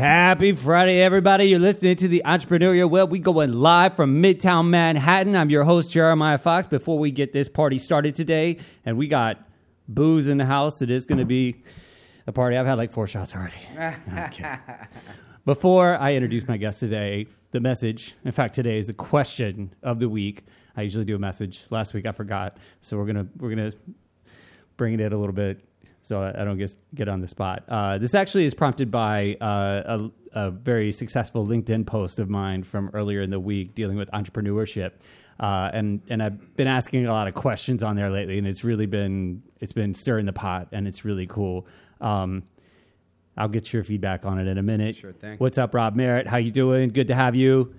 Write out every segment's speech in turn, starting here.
Happy Friday, everybody. You're listening to the Entrepreneurial Web. We going live from Midtown Manhattan. I'm your host, Jeremiah Fox. Before we get this party started today, and we got booze in the house, it is going to be a party. I've had like four shots already. Okay. Before I introduce my guest today, the message, in fact, today is the question of the week. I usually do a message. Last week I forgot, so we're gonna we're gonna bring it in a little bit so I, don't get get on the spot. Uh, this actually is prompted by uh, a, a very successful LinkedIn post of mine from earlier in the week dealing with entrepreneurship. Uh, and and I've been asking a lot of questions on there lately, and it's really been it's been stirring the pot, and it's really cool. Um, I'll get your feedback on it in a minute. Sure thing. What's up, Rob Merritt? How you doing? Good to have you.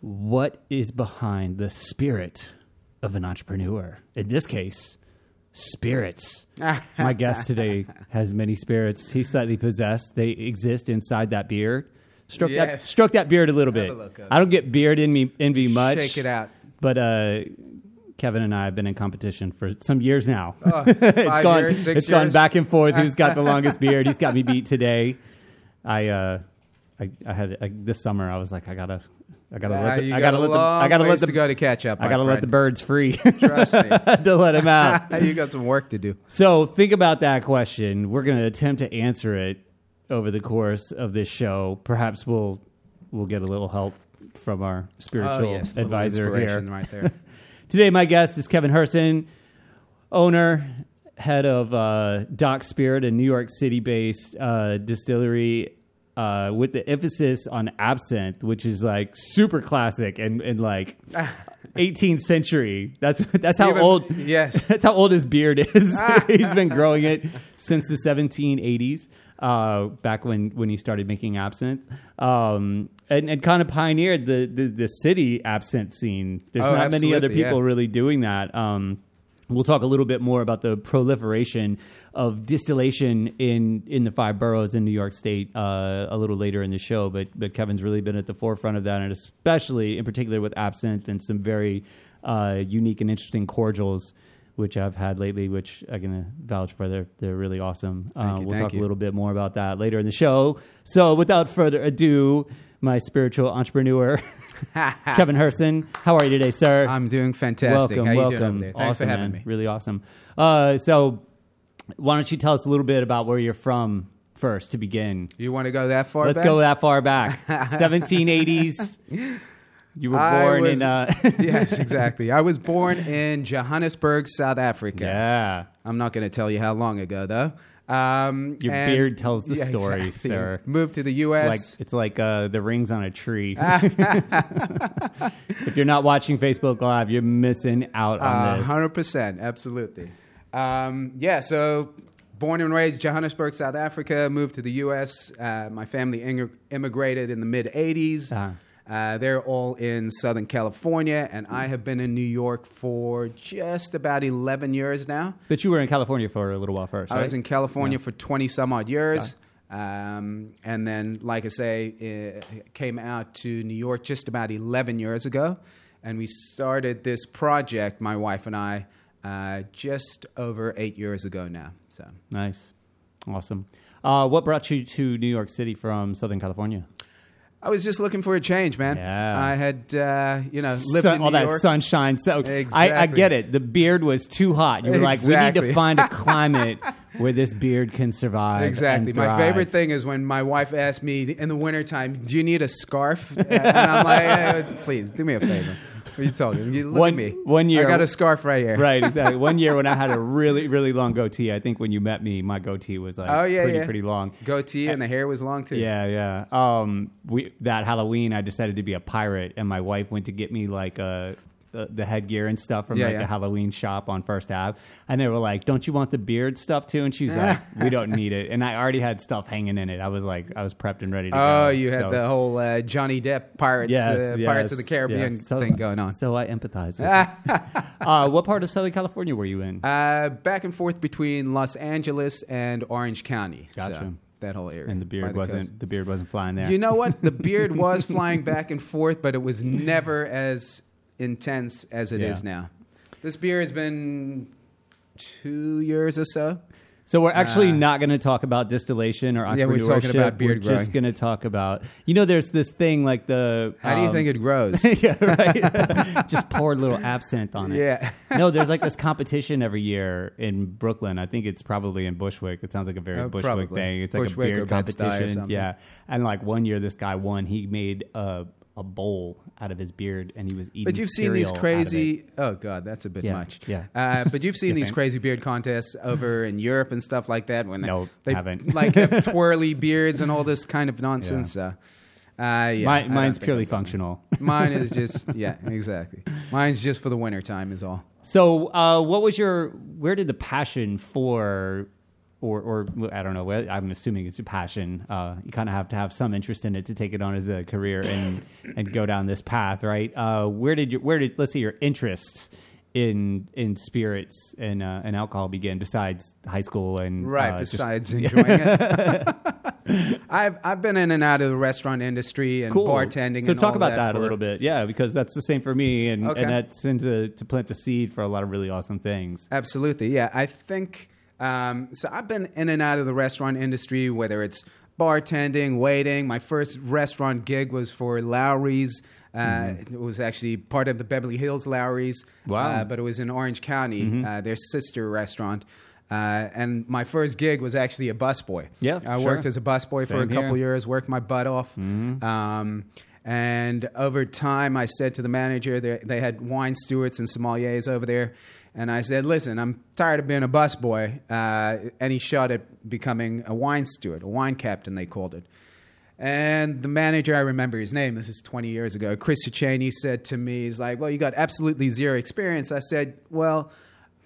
What is behind the spirit of an entrepreneur? In this case, spirits. My guest today has many spirits. He's slightly possessed. They exist inside that beard. Stroke that Yes. stroke that beard a little bit. a. I don't get beard in me envy much. Shake it out. But uh, Kevin and I have been in competition for some years now. Oh, it's gone years, six it's gone back and forth. Who's got the longest beard? He's got me beat today. I uh, I, I had I, this summer. I was like, I gotta, I gotta let, the, I got gotta let the, I gotta let the, to go to catch up. I gotta let the birds free Trust me. to let him out. you got some work to do. So think about that question. We're going to attempt to answer it over the course of this show. Perhaps we'll we'll get a little help from our spiritual oh yes, advisor here. right there. Today, my guest is Kevin Herson, owner, head of uh, Doc Spirit, a New York City-based uh, distillery uh, with the emphasis on absinthe, which is like super classic and, and like 18th century. That's that's how Even- old. Yes. That's how old his beard is. He's been growing it since the 1780s, uh, back when, when he started making absinthe, um, and, and kind of pioneered the, the, the city absinthe scene. There's Oh, not many other people yeah. really doing that. Um, we'll talk a little bit more about the proliferation of distillation in, in the five boroughs in New York State uh, a little later in the show. But but Kevin's really been at the forefront of that, and especially in particular with absinthe and some very uh, unique and interesting cordials. Which I've had lately, which I can vouch for. They're they're really awesome. Uh, you, we'll talk a little bit more about that later in the show. So, without further ado, my spiritual entrepreneur, Kevin Herson. How are you today, sir? I'm doing fantastic. Welcome, How you welcome. doing over there? Thanks awesome, for having man. me. Really awesome. Uh, so, why don't you tell us a little bit about where you're from first to begin? You want to go that far? Let's back? go that far back. 1780s. You were born was- in. Uh, yes, exactly. I was born in Johannesburg, South Africa. yeah. I'm not going to tell you how long ago, though. Um, Your and- beard tells the Yeah, story, exactly. sir. Moved to the Like U.S. it's like uh, the rings on a tree. if you're not watching Facebook Live, you're missing out on this. hundred percent, absolutely. Um, yeah, so born and raised Johannesburg, South Africa. Moved to the U.S. Uh, my family ing- immigrated in the mid '80s. Uh-huh. Uh, they're all in Southern California, and I have been in New York for just about 11 years now. But you were in California for a little while first. I was in California for 20 some odd years. Um, and then, like I say, came out to New York just about 11 years ago. And we started this project, my wife and I, uh, just over eight years ago now. So Nice. Awesome. Uh, what brought you to New York City from Southern California? I was just looking for a change, man. Yeah. I had, uh, you know, lived Sun- in all New that York. sunshine. So I, I get it. The beard was too hot. You were like, we need to find a climate where this beard can survive. Exactly. My favorite thing is when my wife asks me in the wintertime, do you need a scarf? And I'm like, eh, please, do me a favor. What are you talking? You look One- at me. one year- I got a scarf right here. Right, exactly. One year when I had a really, really long goatee, I think when you met me, my goatee was like Oh, yeah, pretty, yeah. pretty long. Goatee and the hair was long too. Yeah, yeah. Um, we that Halloween, I decided to be a pirate, and my wife went to get me like a. The, the headgear and stuff from Yeah, like yeah. the Halloween shop on First Ave, and they were like, "Don't you want the beard stuff too?" And she's like, "We don't need it." And I already had stuff hanging in it. I was like, I was prepped and ready to go. Oh, you had So- the whole uh, Johnny Depp Pirates, Yes, uh, Pirates of the yes, Caribbean yes. So- thing going on. So I empathize. With you. uh, what part of Southern California were you in? Uh, back and forth between Los Angeles and Orange County. So, Gotcha. that whole area. and the by beard wasn't coast. the beard wasn't flying there. You know what? The beard was flying back and forth, but it was never as intense as it is Yeah. now. This beer has been two years or so. So we're actually Uh, not going to talk about distillation or entrepreneurship. Yeah, we're talking about beard We're just going to talk about. You know, there's this thing like the. How do you um, think it grows? yeah, right. just pour a little absinthe on it. yeah. no, there's like this competition every year in Brooklyn. I think it's probably in Bushwick. It sounds like a very Oh, Bushwick probably. thing. It's like a or competition. Yeah, and like one year, this guy won. He made a a bowl out of his beard, and he was eating. But you've seen these cereal out of it. crazy. Oh God, that's a bit Yeah, much. yeah. Uh, but you've seen You these think? crazy beard contests over in Europe and stuff like that. When No, they haven't. like have twirly beards and all this kind of nonsense. Uh, uh, yeah, I mine's purely functional. Mine is just yeah, exactly. Mine's just for the winter time is all. So, uh, what was your? Where did the passion for, or or I don't know. I'm assuming it's a passion. Uh, you kind of have to have some interest in it to take it on as a career and and go down this path, right? Uh, where did you? Where did let's say your interest in in spirits and uh, and alcohol begin? Besides high school and Right. uh, just- besides enjoying it, I've I've been in and out of the restaurant industry and cool bartending. So and talk about that, that, a little bit, yeah, because that's the same for me, and Okay. and that tends to to plant the seed for a lot of really awesome things. Absolutely, yeah. I think um, so. I've been in and out of the restaurant industry, whether it's bartending, waiting. My first restaurant gig was for Lawry's. Uh, It was actually part of the Beverly Hills Lawry's, Wow. uh, but it was in Orange County, uh, their sister restaurant. Uh, and my first gig was actually a busboy. Yeah, I sure. worked as a busboy for a couple here. years, worked my butt off. Um, and over time, I said to the manager, they, they had wine stewards and sommeliers over there. And I said, listen, I'm tired of being a busboy. Uh, and he shot at becoming a wine steward, a wine captain, they called it. And the manager, I remember his name, this is 20 years ago, Chris Cheney said to me, he's like, well, you got absolutely zero experience. I said, well,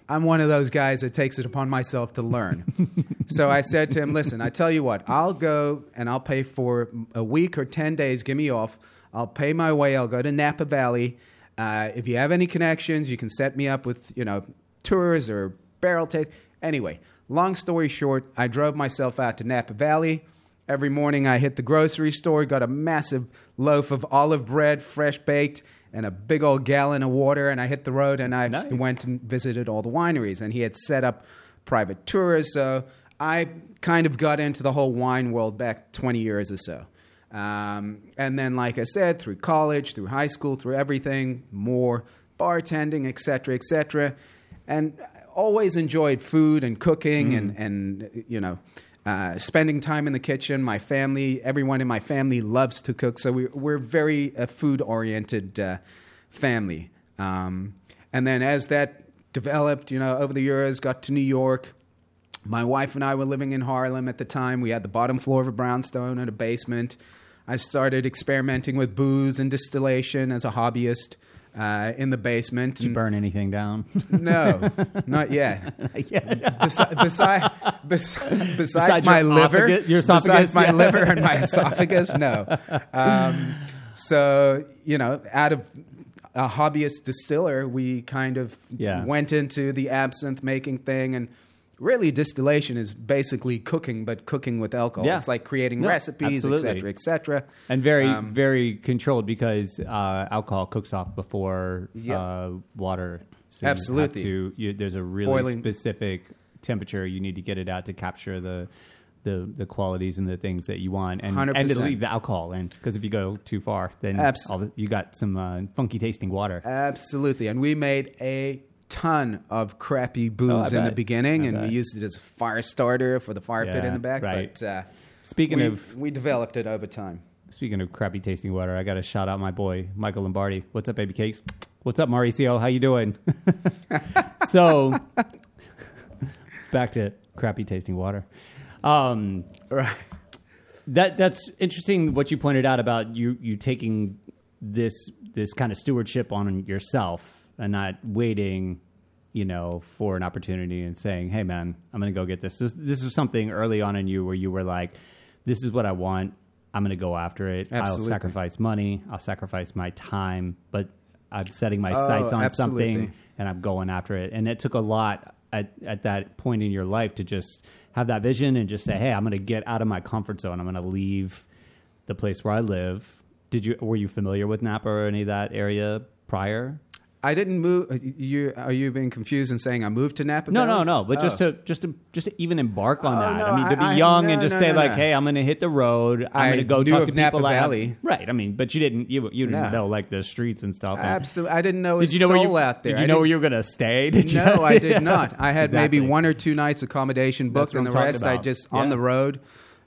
I'm one of those guys that takes it upon myself to learn. so I said to him, listen, I tell you what, I'll go and I'll pay for a week or 10 days, give me off. I'll pay my way. I'll go to Napa Valley. Uh, if you have any connections, you can set me up with, you know, tours or barrel taste. Anyway, long story short, I drove myself out to Napa Valley. Every morning I hit the grocery store, got a massive loaf of olive bread, fresh baked, and a big old gallon of water, and I hit the road and I Nice. went and visited all the wineries. And he had set up private tours, so I kind of got into the whole wine world back 20 years or so. Um, and then, like I said, through college, through high school, through everything, more bartending, et cetera, et cetera. And always enjoyed food and cooking and, and, you know, uh, spending time in the kitchen. My family, everyone in my family loves to cook, so we, we're very uh, food oriented uh, family. Um, and then as that developed, you know, over the years, got to New York. My wife and I were living in Harlem at the time. We had the bottom floor of a brownstone and a basement. I started experimenting with booze and distillation as a hobbyist uh, in the basement. Did you burn anything down? no, not yet. yeah. Besi- besi- bes- besides, Besides my liver, your esophagus, besides my yeah. liver and my esophagus, no. Um, so you know, out of a hobbyist distiller, we kind of Yeah. went into the absinthe making thing, and really, distillation is basically cooking, but cooking with alcohol. Yeah. It's like creating No, recipes, etc., etc. And very, Um, very controlled because uh, alcohol cooks off before Yep. uh, water. So you Absolutely. to- you- there's a really Boiling. specific temperature you need to get it out to capture the the, the qualities and the things that you want, and and to leave the alcohol in. Because if you go too far, then Abs- all the, you got some uh, funky tasting water. Absolutely. And we made a ton of crappy Oh, booze in the beginning, I and bet. we used it as a fire starter for the fire pit in the back. right. But uh, Speaking we, of we developed it over time. Speaking of crappy tasting water, I got to shout out my boy Michael Lombardi. What's up, baby cakes? What's up, Mauricio? How you doing? so, back to crappy tasting water. Um, Right. that that's interesting. What you pointed out about you you taking this this kind of stewardship on yourself and not waiting, you know, for an opportunity and saying, "Hey, man, I'm going to go get this." this." This was something early on in you where you were like, "This is what I want. I'm going to go after it. I'll sacrifice money. I'll sacrifice my time, but I'm setting my Oh, sights on absolutely. something and I'm going after it." And it took a lot at at that point in your life to just have that vision and just say, "Hey, I'm going to get out of my comfort zone. I'm going to leave the place where I live." Did you were you familiar with Napa or any of that area prior? I didn't move. uh, You are you being confused and saying I moved to Napa? No, no, no. But just Oh. to just to just to even embark on Oh, that. no, I mean, to be I- young and just no, say no, like, no. "Hey, I'm going to hit the road. I'm going to go talk to Napa people." I have-" Valley. right. I mean, but you didn't. You you didn't No. know like the streets and stuff. and- Absolutely, I didn't know. Did you know where you out there? Did you I know where you were going to stay? Did you? No, I did not. I had maybe one or two nights accommodation booked, and the rest I just Yeah. on the road.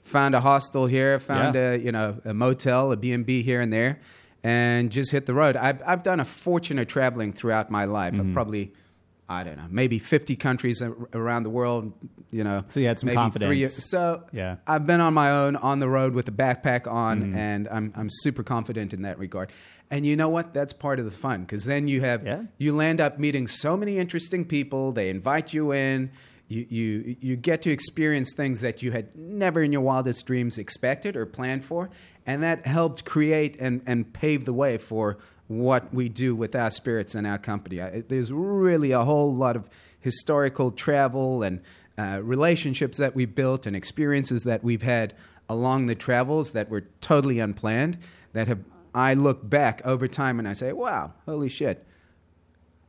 Found a hostel here, found Yeah. a you know a motel, a B and B here and there, and just hit the road. I've I've done a fortune of traveling throughout my life. Mm-hmm. I've probably. I don't know, maybe 50 countries around the world, you know. So you had some confidence. Three, so Yeah. I've been on my own on the road with a backpack on, Mm-hmm. and I'm I'm super confident in that regard. And you know what? That's part of the fun because then you have Yeah. you land up meeting so many interesting people. They invite you in. You, you you get to experience things that you had never in your wildest dreams expected or planned for, and that helped create and, and pave the way for what we do with our spirits and our company. I, there's really a whole lot of historical travel and uh, relationships that we built and experiences that we've had along the travels that were totally unplanned. That have I look back over time and I say, "Wow, holy shit."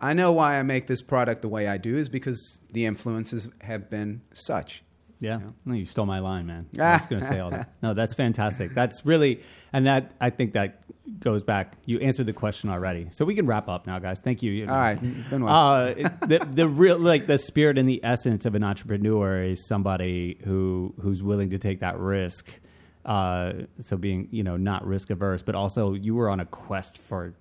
I know why I make this product the way I do is because the influences have been such. Yeah. No, you stole my line, man. I was going to say all that. No, that's fantastic. That's really, and that I think that goes back. You answered the question already, so we can wrap up now, guys. Thank you. All right. Uh, the the real like the spirit and the essence of an entrepreneur is somebody who who's willing to take that risk. Uh, so being you know not risk averse, but also you were on a quest for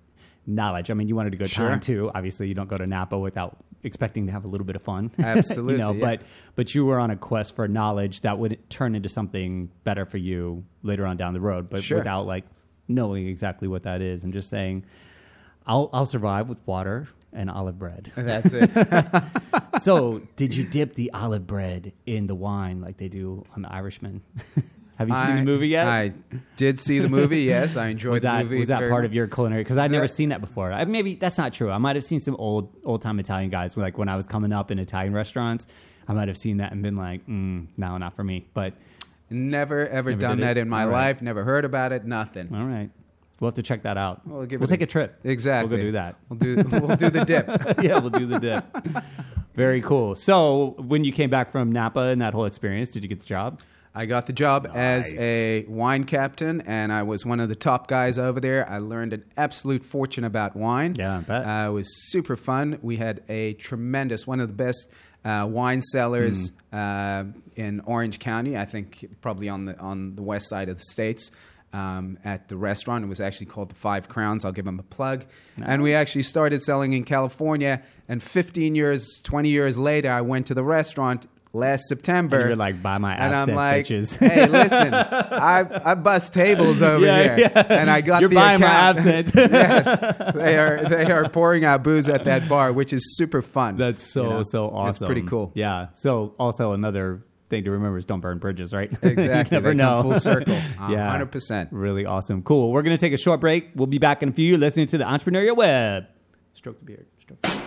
knowledge. I mean, you wanted to go Sure. time too. Obviously, you don't go to Napa without expecting to have a little bit of fun. Absolutely, you know, yeah. but but you were on a quest for knowledge that would turn into something better for you later on down the road, but Sure. without like knowing exactly what that is and just saying, "I'll I'll survive with water." And olive bread. That's it. so, did you dip the olive bread in the wine like they do on The Irishman? Have you seen I- the movie yet? I did see the movie. Yes, I enjoyed was that the movie. was that part of your culinary? Because I'd never seen that before. I, maybe that's not true. I might have seen some old old time Italian guys. Like when I was coming up in Italian restaurants, I might have seen that and been like, mm, "No, not for me." But Never ever Never done that in my All right. life. Never heard about it. Nothing. all right, we'll have to check that out. We'll we'll take a trip. Exactly. We'll go do that. We'll do. We'll do the dip. yeah, we'll do the dip. Very cool. So, when you came back from Napa and that whole experience, did you get the job? I got the job as a wine captain, and I was one of the top guys over there. I learned an absolute fortune about wine. Yeah, I bet. Uh, it was super fun. We had a tremendous, one of the best uh, wine cellars Hmm. uh, in Orange County. I think probably on the on the west side of the states. Um, at the restaurant, it was actually called the Five Crowns. I'll give them a plug. And we actually started selling in California. And 15 years, 20 years later, I went to the restaurant last September. And you're like, "Buy my and I'm like, bitches." hey, listen, I I bust tables over Yeah, here, yeah. and I got You're the buying my absinthe. yes, they are they are pouring out booze at that bar, which is super fun. That's so You know, so awesome. It's pretty cool. Yeah. So also another thing to remember is don't burn bridges, right? Exactly. never know. full circle. yeah. 100%. Really awesome. Cool. We're gonna take a short break. We'll be back in a few. Listening to the Entrepreneurial Web. Stroke the beard. Stroke.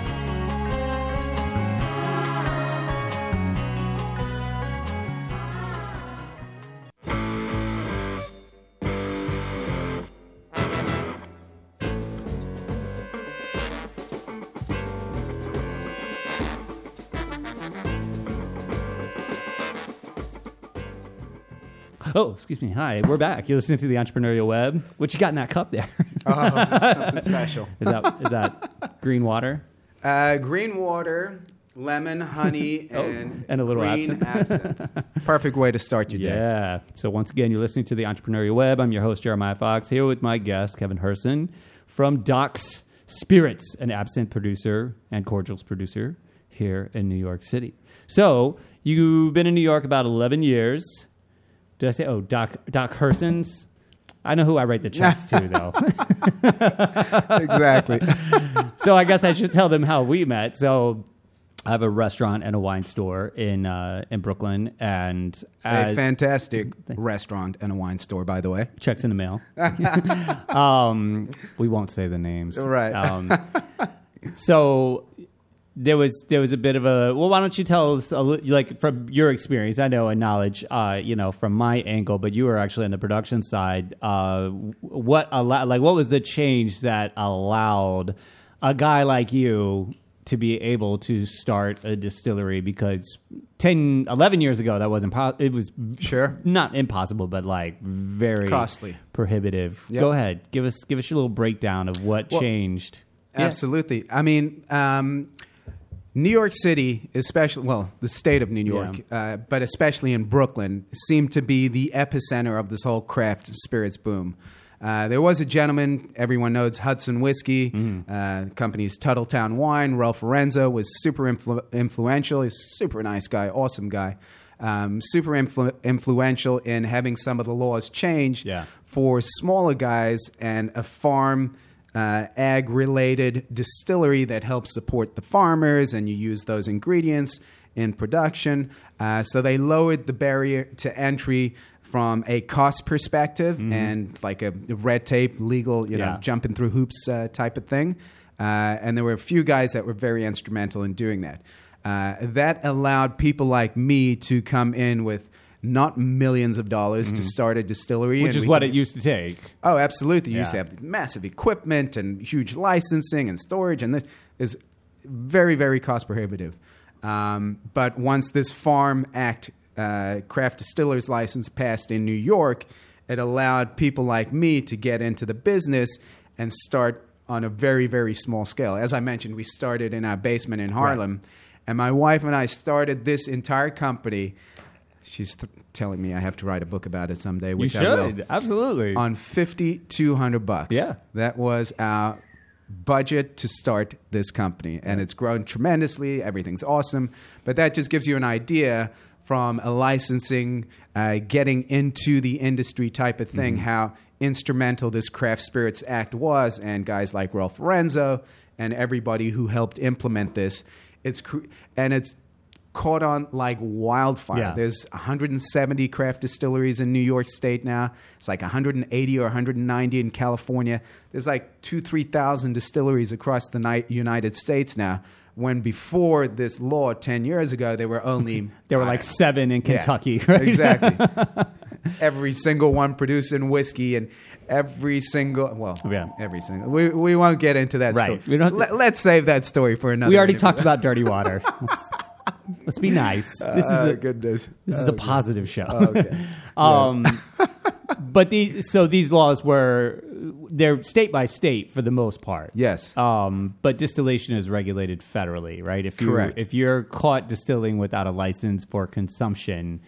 Oh, excuse me. Hi, we're back. You're listening to the Entrepreneurial Web. What you got in that cup there? Something special. is that is that green water? Uh, green water, lemon, honey, and, and a little green absinthe. Perfect way to start your day. Yeah. So once again, you're listening to the Entrepreneurial Web. I'm your host Jeremiah Fox here with my guest Kevin Herson from Doc's Spirits, an absinthe producer and cordials producer here in New York City. So you've been in New York about 11 years. Did I say? Oh, Doc Doc Herson's. I know who I write the checks to, though. exactly. so I guess I should tell them how we met. So I have a restaurant and a wine store in uh, in Brooklyn, and a as fantastic restaurant and a wine store, by the way. checks in the mail. um, we won't say the names, Right. Um, so there was there was a bit of a well. Why don't you tell us a, like from your experience? I know and knowledge, uh, you know, from my angle, but you were actually on the production side. Uh, what allow, like what was the change that allowed a guy like you to be able to start a distillery? Because 10, 11 years ago, that wasn't po- it was Sure. not impossible, but like very Costly. prohibitive. Yep. Go ahead, give us give us your little breakdown of what Well, changed. Yeah. Absolutely. I mean, um, New York City, especially, well, the state of New York, uh, but especially in Brooklyn, seemed to be the epicenter of this whole craft spirits boom. Uh, there was a gentleman, everyone knows Hudson Whiskey, uh, the company's Tuthilltown Wine. Ralph Erenzo was super influ- influential. He's a super nice guy, awesome guy. Um, super influ- influential in having some of the laws changed Yeah. for smaller guys and a farm uh, ag related distillery that helps support the farmers and you use those ingredients in production. Uh, so they lowered the barrier to entry from a cost perspective and like a red tape legal you know jumping through hoops uh, type of thing. Uh, and there were a few guys that were very instrumental in doing that. Uh, that allowed people like me to come in with not millions of dollars to start a distillery Mm-hmm. Which and is we what could- it used to take. Oh, absolutely. You used to Yeah. have massive equipment and huge licensing and storage, and this is very, very cost prohibitive. Um, but once this Farm Act uh, craft distiller's license passed in New York, it allowed people like me to get into the business and start on a very, very small scale. As I mentioned, we started in our basement in Harlem, and my wife and I started this entire company. She's th- telling me I have to write a book about it someday, You which I will should absolutely. on fifty two hundred bucks. Yeah. that was our budget to start this company, and it's grown tremendously. Everything's awesome, but that just gives you an idea from a licensing, uh, getting into the industry type of thing, Mm-hmm. how instrumental this Craft Spirits Act was, and guys like Ralph Erenzo and everybody who helped implement this. It's cr- and it's caught on like wildfire. Yeah. There's 170 craft distilleries in New York State now. It's like 180 or 190 in California. There's like two, 3,000 distilleries across the ni- United States now. When before this law 10 years ago, there were only there were I like seven in yeah, Kentucky, right? Exactly. every single one producing whiskey and every single well Yeah. every single we, we won't get into that Right. story We don't Let, us save that story for another we already interview. talked about dirty water. Let's, be nice. This is Oh, a, goodness this is a positive show. okay Um, but the so these laws were they're state by state for the most part. yes Um, but distillation is regulated federally, right? If you Correct. if you're caught distilling without a license for consumption,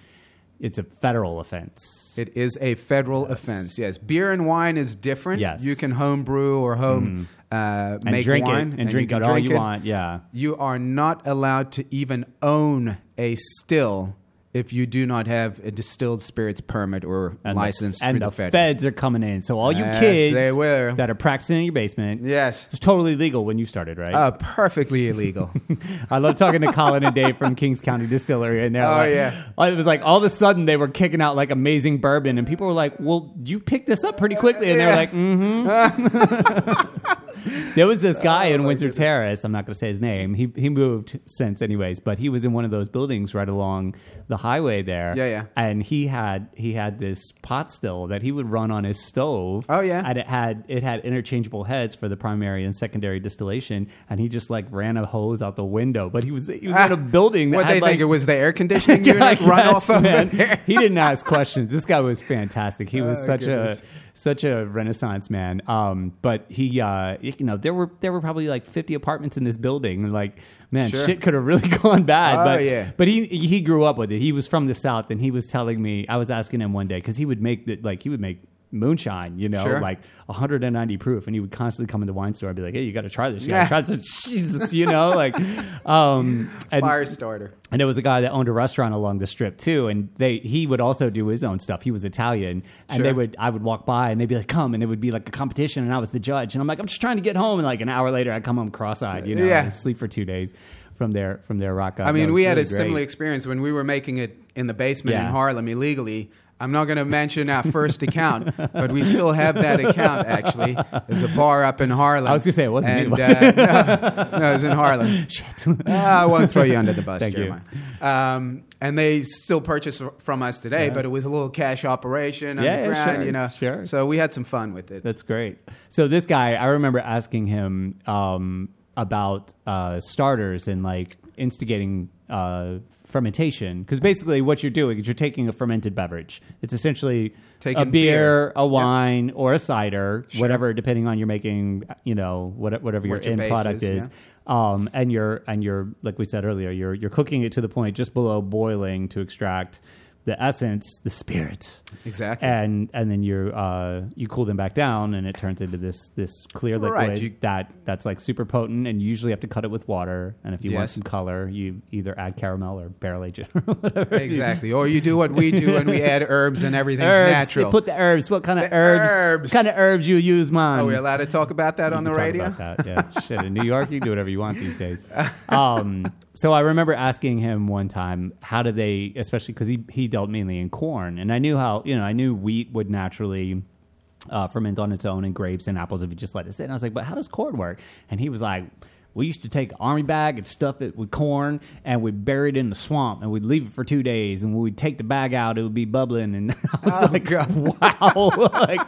it's a federal offense. It is a federal offense. Yes, beer and wine is different. Yes. you can home brew or home uh, and make drink wine it and, drink you it all drink you it. want. Yeah. You are not allowed to even own a still if you do not have a distilled spirits permit or And license the, and the, the, feds are coming in. So all you Yes, kids that are practicing in your basement, Yes. it's totally legal when you started, right? Uh, perfectly illegal. I love talking to Colin and Dave from Kings County Distillery, and they're Oh, like, yeah. it was like all of a sudden they were kicking out like amazing bourbon, and people were like, "Well, you picked this up pretty quickly," and they were Yeah. like, "Mm-hmm." there was this guy Oh, in Windsor Terrace. I'm not going to say his name. He he moved since, anyways, but he was in one of those buildings right along the highway there. Yeah, yeah. And he had he had this pot still that he would run on his stove. Oh, yeah. and it had it had interchangeable heads for the primary and secondary distillation, and he just like ran a hose out the window. But he was he was in a building. That what had, they like, think it was the air conditioning unit run guess, off of man. he didn't ask questions. This guy was fantastic. He was Oh, such goodness. a such a renaissance man. Um, but he, uh, you know, there were there were probably like fifty apartments in this building. Like, man, Sure. shit could have really gone bad. Oh, but yeah. but he he grew up with it. He was from the south, and he was telling me. I was asking him one day because he would make the, like he would make moonshine, you know, Sure. like 190 proof, and he would constantly come in the wine store and be like, "Hey, you got to try this. You got to try this." Jesus, you know, like, um, and, Fire starter. and there was a guy that owned a restaurant along the strip too, and they he would also do his own stuff. He was Italian, and they would I would walk by and they'd be like, "Come," and it would be like a competition, and I was the judge, and I'm like, "I'm just trying to get home," and like an hour later, I come home cross-eyed, you know, Yeah. Sleep for two days from their from their rock. I mean, we had a similar experience when we were making it in the basement Yeah. in Harlem illegally. I'm not going to mention our first account, but we still have that account. Actually, there's a bar up in Harlem. I was gonna say, it wasn't me, and, was uh, no, no, it was in Harlem. Shit. Ah, I won't throw you under the bus, Thank you. Jeremiah. Um, and they still purchase from us today, Yeah. but it was a little cash operation Yeah, yeah, sure, you know. sure. So we had some fun with it. That's great. So this guy, I remember asking him um, about uh, starters and like instigating uh, fermentation because basically what you're doing is you're taking a fermented beverage. It's essentially a beer, beer. a wine, or a cider, Sure. whatever, depending on you're making, you know, what, whatever your your end product is, is. Um, and you're and you're like we said earlier, you're you're cooking it to the point just below boiling to extract the essence, the spirit Exactly. and and then you uh, you cool them back down, and it turns into this this clear liquid Right, you- that that's like super potent, and you usually have to cut it with water. And if you want some color, you either add caramel or barrel age or whatever. exactly. Or you do what we do and we add herbs and everything's Herbs. natural. You put the herbs. What kind of The herbs? herbs. What kind of herbs you use, man? Are we allowed to talk about that You on the radio? about that. Yeah, shit. In New York, you can do whatever you want these days. Um, so I remember asking him one time, how do they, especially because he he dealt mainly in corn, and I knew how you know I knew wheat would naturally. Uh, ferment on its own, and grapes and apples if you just let it sit. And I was like, "But how does corn work?" And he was like, "We used to take an army bag and stuff it with corn, and we'd bury it in the swamp, and we'd leave it for two days. And when we'd take the bag out, it would be bubbling." And I was Oh, like, God. "Wow, like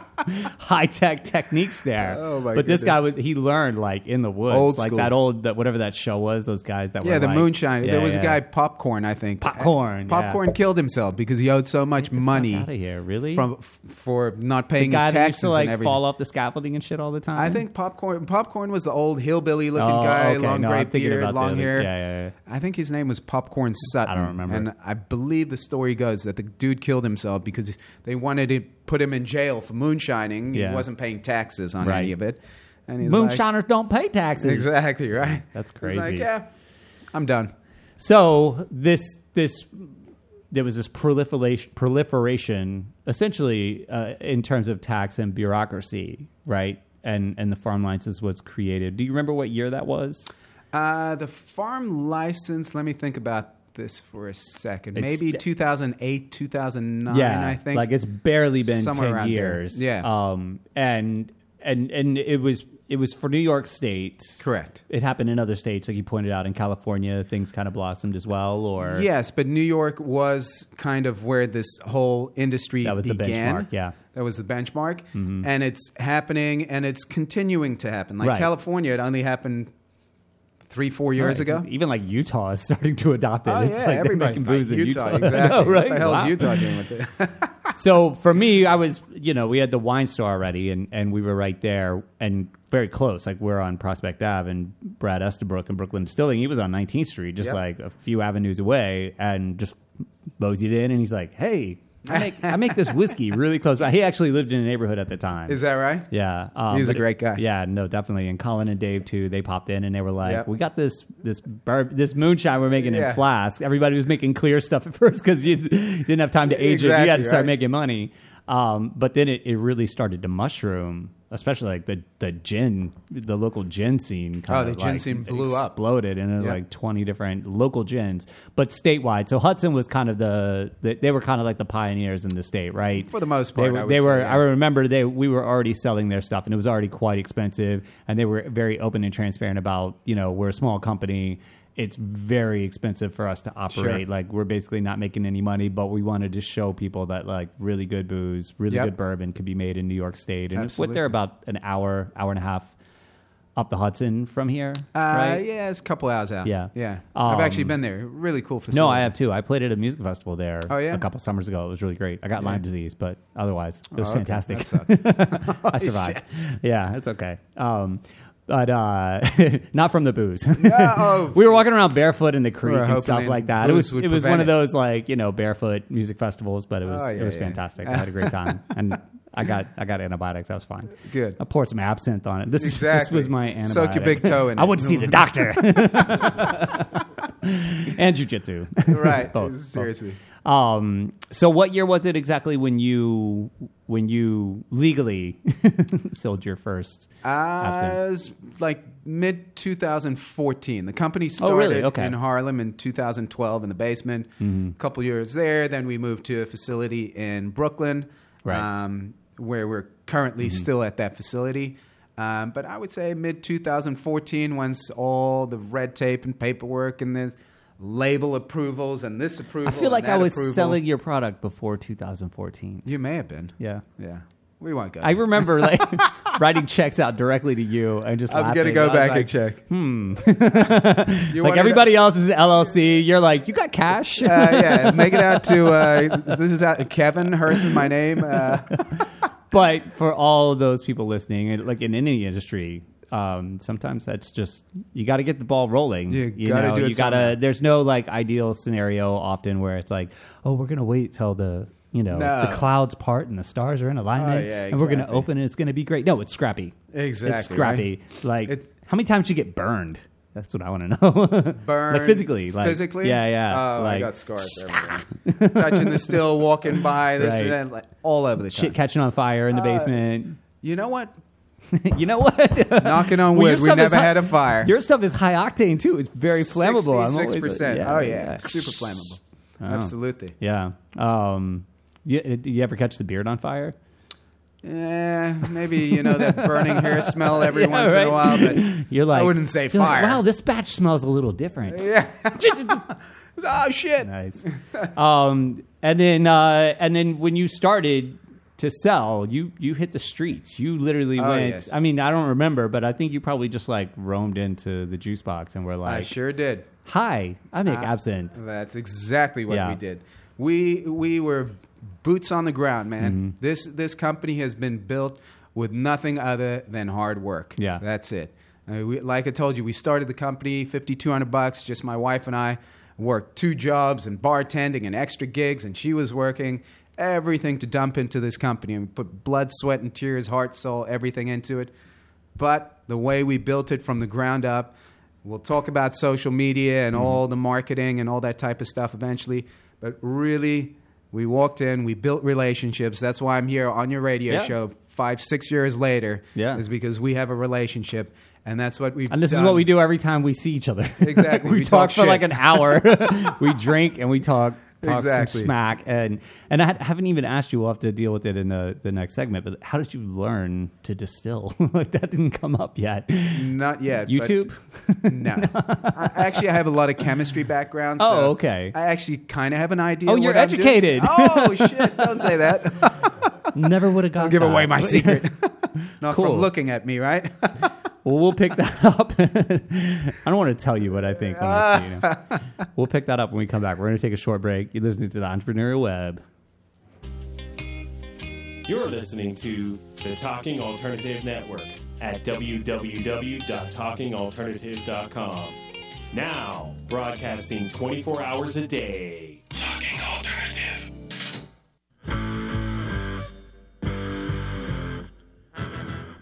high tech techniques there." Oh, my but this guy was he learned like in the woods, Old like school. that old that whatever that show was. Those guys that Yeah, were the like- moonshine. Yeah, there was yeah. a guy, Popcorn, I think. Popcorn. Popcorn killed himself because he owed so much money out of here, really? from f- for not the paying guy his that used taxes to like and everything. fall off the scaffolding and shit all the time. I think Popcorn. Popcorn was the old hillbilly looking Oh, guy, okay. long No, gray beard, long hair. yeah, yeah, yeah. I think his name was Popcorn Sutton. I don't remember. And I believe the story goes that the dude killed himself because they wanted to put him in jail for moonshining. Yeah. He wasn't paying taxes on Right. any of it. And he's like, moonshiners don't pay taxes. exactly right. That's He's like, crazy. yeah, I'm done. So this this there was this proliferation proliferation essentially uh, in terms of tax and bureaucracy, right? And and the farm license was created. Do you remember what year that was? Uh, the farm license. Let me think about this for a second. It's- Maybe 2008, 2009. yeah, I think. like it's barely been Somewhere ten around there. years. Yeah. um, and and and it was it was for New York State. correct. It happened in other states, like you pointed out in California. Things kind of blossomed as well, or Yes, but New York was kind of where this whole industry That was the benchmark, yeah. That was the benchmark. Mm-hmm. And it's happening and it's continuing to happen. Like Right. California, it only happened three, four years Right. ago. Even like Utah is starting to adopt it. Oh, it's yeah, like everybody. making booze in Utah, Utah. exactly. Know, right? What the hell Wow. is Utah doing with it? so for me, I was, you know, we had the wine store already, and, and we were right there and very close. Like we're on Prospect Ave, and Brad Estabrooke and Breuckelen Distilling, he was on 19th Street, just Yep. like a few avenues away, and just moseyed in, and he's like, "Hey, I make I make this whiskey really close by. He actually lived in a neighborhood at the time. Is that right? Yeah, um, He's a but great guy. Yeah, no, definitely. And Colin and Dave too. They popped in and they were like, Yep. "We got this this this moonshine we're making Yeah. in flask." Everybody was making clear stuff at first because you didn't have time to age it. You had Exactly, to start right. making money. Um, but then it, it really started to mushroom, especially like the the gin, the local gin scene. Oh, the gin like scene blew up. exploded, and there was Yeah. like twenty different local gins, but statewide. So Hudson was kind of the, the they were kind of like the pioneers in the state, right? For the most They part, were, I would they say, were yeah. I remember they we were already selling their stuff and it was already quite expensive and they were very open and transparent about you know we're a small company it's very expensive for us to operate Sure. like we're basically not making any money but we wanted to show people that like really good booze really Yep. good bourbon could be made in New York State and Absolutely. what they're about an hour hour and a half up the Hudson from here Uh, right Yeah, it's a couple hours out. Yeah. yeah. I've Um, actually been there. Really cool facility. no, I have too. I played at a music festival there Oh, yeah? a couple summers ago. It was really great. I got Lyme disease, but otherwise, it was Oh, okay. fantastic. I survived. Yeah, it's okay. Um, but uh, not from the booze. oh, we were walking around barefoot in the creek and stuff like that. It was it was one prevent of those like you know barefoot music festivals, but it was Oh, it was yeah. fantastic. I had a great time, and I got I got antibiotics. I was fine. Good. I poured some absinthe on it. This is this was my antibiotic. Soak your big toe in I it. went to see the doctor. and jujitsu. right. Both, both. Um, so what year was it exactly when you when you legally sold your first Uh, absinthe? was like mid 2014. The company started Oh, really? Okay. in Harlem in 2012 in the basement. Mm-hmm. A couple years there, then we moved to a facility in Brooklyn, Right. um, where we're currently Mm-hmm. still at that facility. Um, but I would say mid 2014, once all the red tape and paperwork and the label approvals and this approval, I feel like I was approval- selling your product before 2014. You may have been. Yeah. Yeah. We won't go. I remember like writing checks out directly to you and just I'm laughing. gonna go back like, and check. Hmm. Like everybody else is LLC. You're like, you got cash? uh, yeah, make it out to uh, this is out, Kevin Herson, my name. Uh, but for all those people listening, like in any industry, um, sometimes that's just you got to get the ball rolling. You gotta know, do it You gotta. There's no like ideal scenario often where it's like, oh, we're gonna wait till the you know No. the clouds part and the stars are in alignment, Oh, yeah, and we're gonna open and it's gonna be great. No, it's scrappy. Exactly, it's scrappy. Like It's- how many times you get burned? That's what I want to know. burn like physically, like physically. Yeah, yeah. Oh, like I got scars. Touching the still, walking by this Right. and that, like, all over the time. shit catching on fire in the Uh, basement. You know what? you know what? Knocking on Well, wood, we never high- had a fire. Your stuff is high octane too. It's very flammable. I'm always like, percent. Oh yeah, super flammable. Oh. Absolutely. Yeah. Um, you, did you ever catch the beard on fire? Eh, maybe you know that burning hair smell every Yeah, once in a while, but You're like, I wouldn't say you're like, fire. wow, this batch smells a little different. yeah. oh shit. nice. Um, and then, uh, and then when you started to sell, you you hit the streets. You literally Oh, went. yes. I mean, I don't remember, but I think you probably just like roamed into the juice box and were like, I sure did. "Hi, I make Uh, absinthe." That's exactly what Yeah. we did. We we were boots on the ground, man. Mm-hmm. This this company has been built with nothing other than hard work. Yeah. that's it. Uh, we, like I told you, we started the company fifty two hundred bucks. Just my wife and I worked two jobs and bartending and extra gigs, and she was working everything to dump into this company and put blood, sweat, and tears, heart, soul, everything into it. But the way we built it from the ground up, we'll talk about social media and mm-hmm. all the marketing and all that type of stuff eventually. But really, we walked in, we built relationships. That's why I'm here on your radio Yeah. show five, six years later. Yeah. Is because we have a relationship. And that's what we've And this is what we do every time we see each other. Exactly. we, We talk, talk for like an hour. we drink and we talk, talk Exactly. some smack. And and I haven't even asked you. We'll have to deal with it in the, the next segment. But how did you learn to distill? like that didn't come up yet. Not yet. YouTube. no. I, actually, I have a lot of chemistry background. Oh, so okay. I actually kind of have an idea. Oh, you're educated. Oh, shit. Don't say that. Never would have got. Don't give that. away my secret. Not Cool. from looking at me, right? Well, we'll pick that up. I don't want to tell you what I think when I see you. We'll pick that up when we come back. We're going to take a short break. You're listening to the Entrepreneurial Web. You're listening to the Talking Alternative Network at www.talkingalternative.com. Now, broadcasting 24 hours a day. Talking Alternative.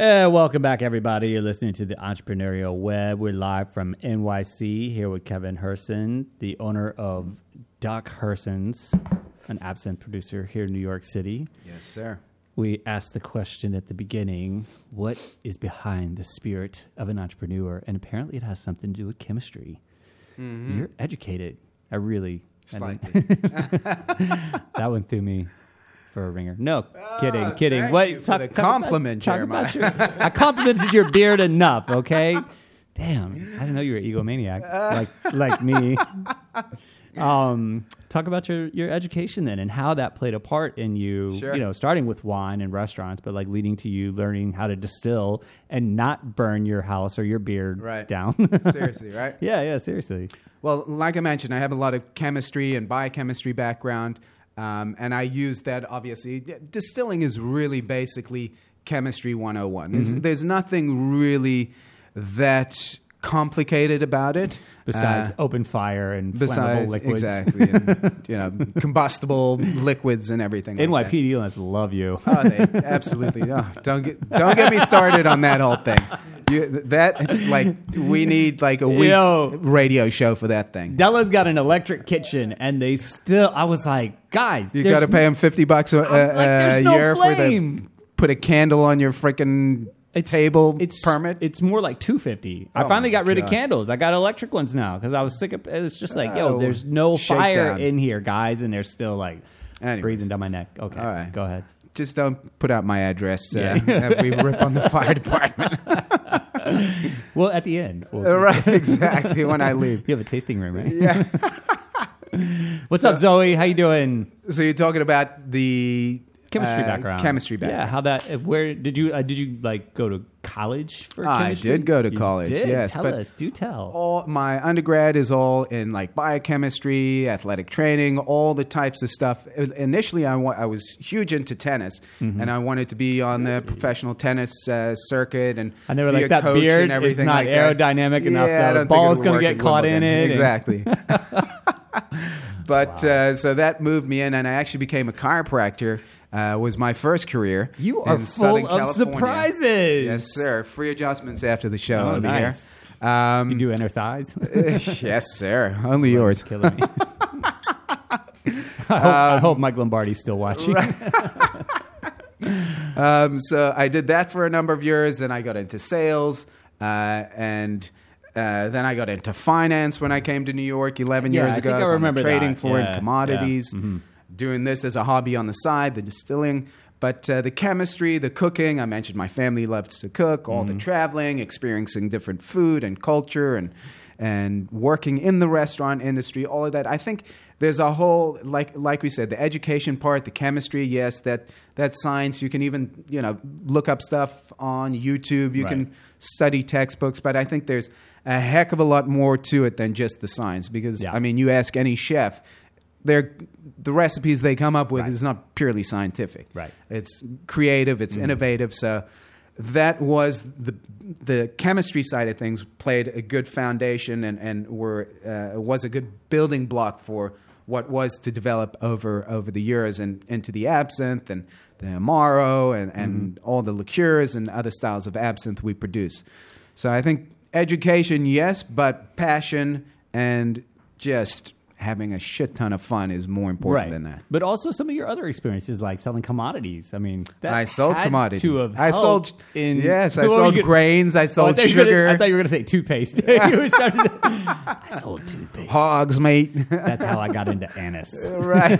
Uh, welcome back, everybody. You're listening to the Entrepreneurial Web. We're live from NYC here with Kevin Herson, the owner of Doc Herson's, an absinthe producer here in New York City. Yes, sir. We asked the question at the beginning what is behind the spirit of an entrepreneur? And apparently, it has something to do with chemistry. You're educated. I really. I Slightly. that one threw me for a ringer. No, kidding, kidding. Ah, thank what you for the compliment, talk about Jeremiah. your- I complimented your beard enough, okay? Damn, I didn't know you were an egomaniac like like me. Um, talk about your your education then and how that played a part in you. Sure. You know, starting with wine and restaurants, but like leading to you learning how to distill and not burn your house or your beard Right. down. Seriously, right? yeah, yeah, seriously. Well, like I mentioned, I have a lot of chemistry and biochemistry background, um, and I use that obviously. Distilling is really basically chemistry 101. Mm-hmm. there's nothing really that complicated about it. Besides Uh, open fire and flammable liquids. exactly, and, you know, combustible liquids and everything. like. NYPD dealers love you. Oh, they absolutely. Oh, don't get don't get me started on that whole thing. You, that like we need like a week Yo. radio show for that thing. Della's got an electric kitchen, and they still. I was like, guys, You got to pay them fifty bucks a, I'm like, a no year for the put a candle on your freaking It's, table it's, permit. It's more like two fifty. I Oh finally got rid of candles. I got electric ones now because I was sick of. It was just like, yo, Oh, there's no fire in here, guys, and they're still like Anyways. breathing down my neck. Okay, All right. go ahead. Just don't put out my address. Uh, Yeah. we rip on the fire department. Well, at the end, we'll- right, exactly. When I leave. you have a tasting room, right? Yeah. What's up, Zoe? How you doing? So you're talking about the Chemistry uh, background. Chemistry background. Yeah. How that? uh, Where did you? Uh, did you like go to college for I chemistry? did go to You college, did? yes, Tell but- us. Do tell. all my undergrad is all in like biochemistry, athletic training, all the types of stuff. Initially, I, wa- I was huge into tennis, Mm-hmm. and I wanted to be on the professional tennis uh, circuit and And they were like, "That beard and everything is not like that." aerodynamic enough. Yeah, I The think ball's gonna get caught in it. Exactly. but uh, so that moved me in, and I actually became a chiropractor. Uh, was my first career. You are in Southern full of California. surprises. Yes, sir. Free adjustments after the show Oh, over nice. here. Um, You do inner thighs. yes, sir. Only yours. Killing me. I, hope, I hope Mike Lombardi's still watching. Um, so I did that for a number of years. Then I got into sales, uh, and uh, then I got into finance when I came to New York 11 Yeah, years I ago. think I was remember trading that. floor Yeah, commodities, yeah. Mm-hmm. Doing this as a hobby on the side, the distilling. But uh, the chemistry, the cooking, I mentioned my family loves to cook, all Mm-hmm. the traveling, experiencing different food and culture, and and working in the restaurant industry, all of that. I think there's a whole like like we said, the education part, the chemistry, yes, that that science. You can even you know look up stuff on YouTube. You Right. can study textbooks, but I think there's a heck of a lot more to it than just the science. Because Yeah. I mean, you ask any chef, they're the recipes they come up with Right. is not purely scientific. Right. It's creative. It's innovative. So that was the the chemistry side of things played a good foundation and and were uh, was a good building block for what was to develop over over the years and into the absinthe and the amaro and and all the liqueurs and other styles of absinthe we produce. So I think education, yes, but passion and just having a shit ton of fun is more important right. than that. But also some of your other experiences, like selling commodities. I mean, that I sold commodities. I sold in yes, I sold gonna- grains. I Oh, I sold thought you were gonna- sugar. I thought you were going to say toothpaste. I sold toothpaste. hogs, mate. That's how I got into anise. right.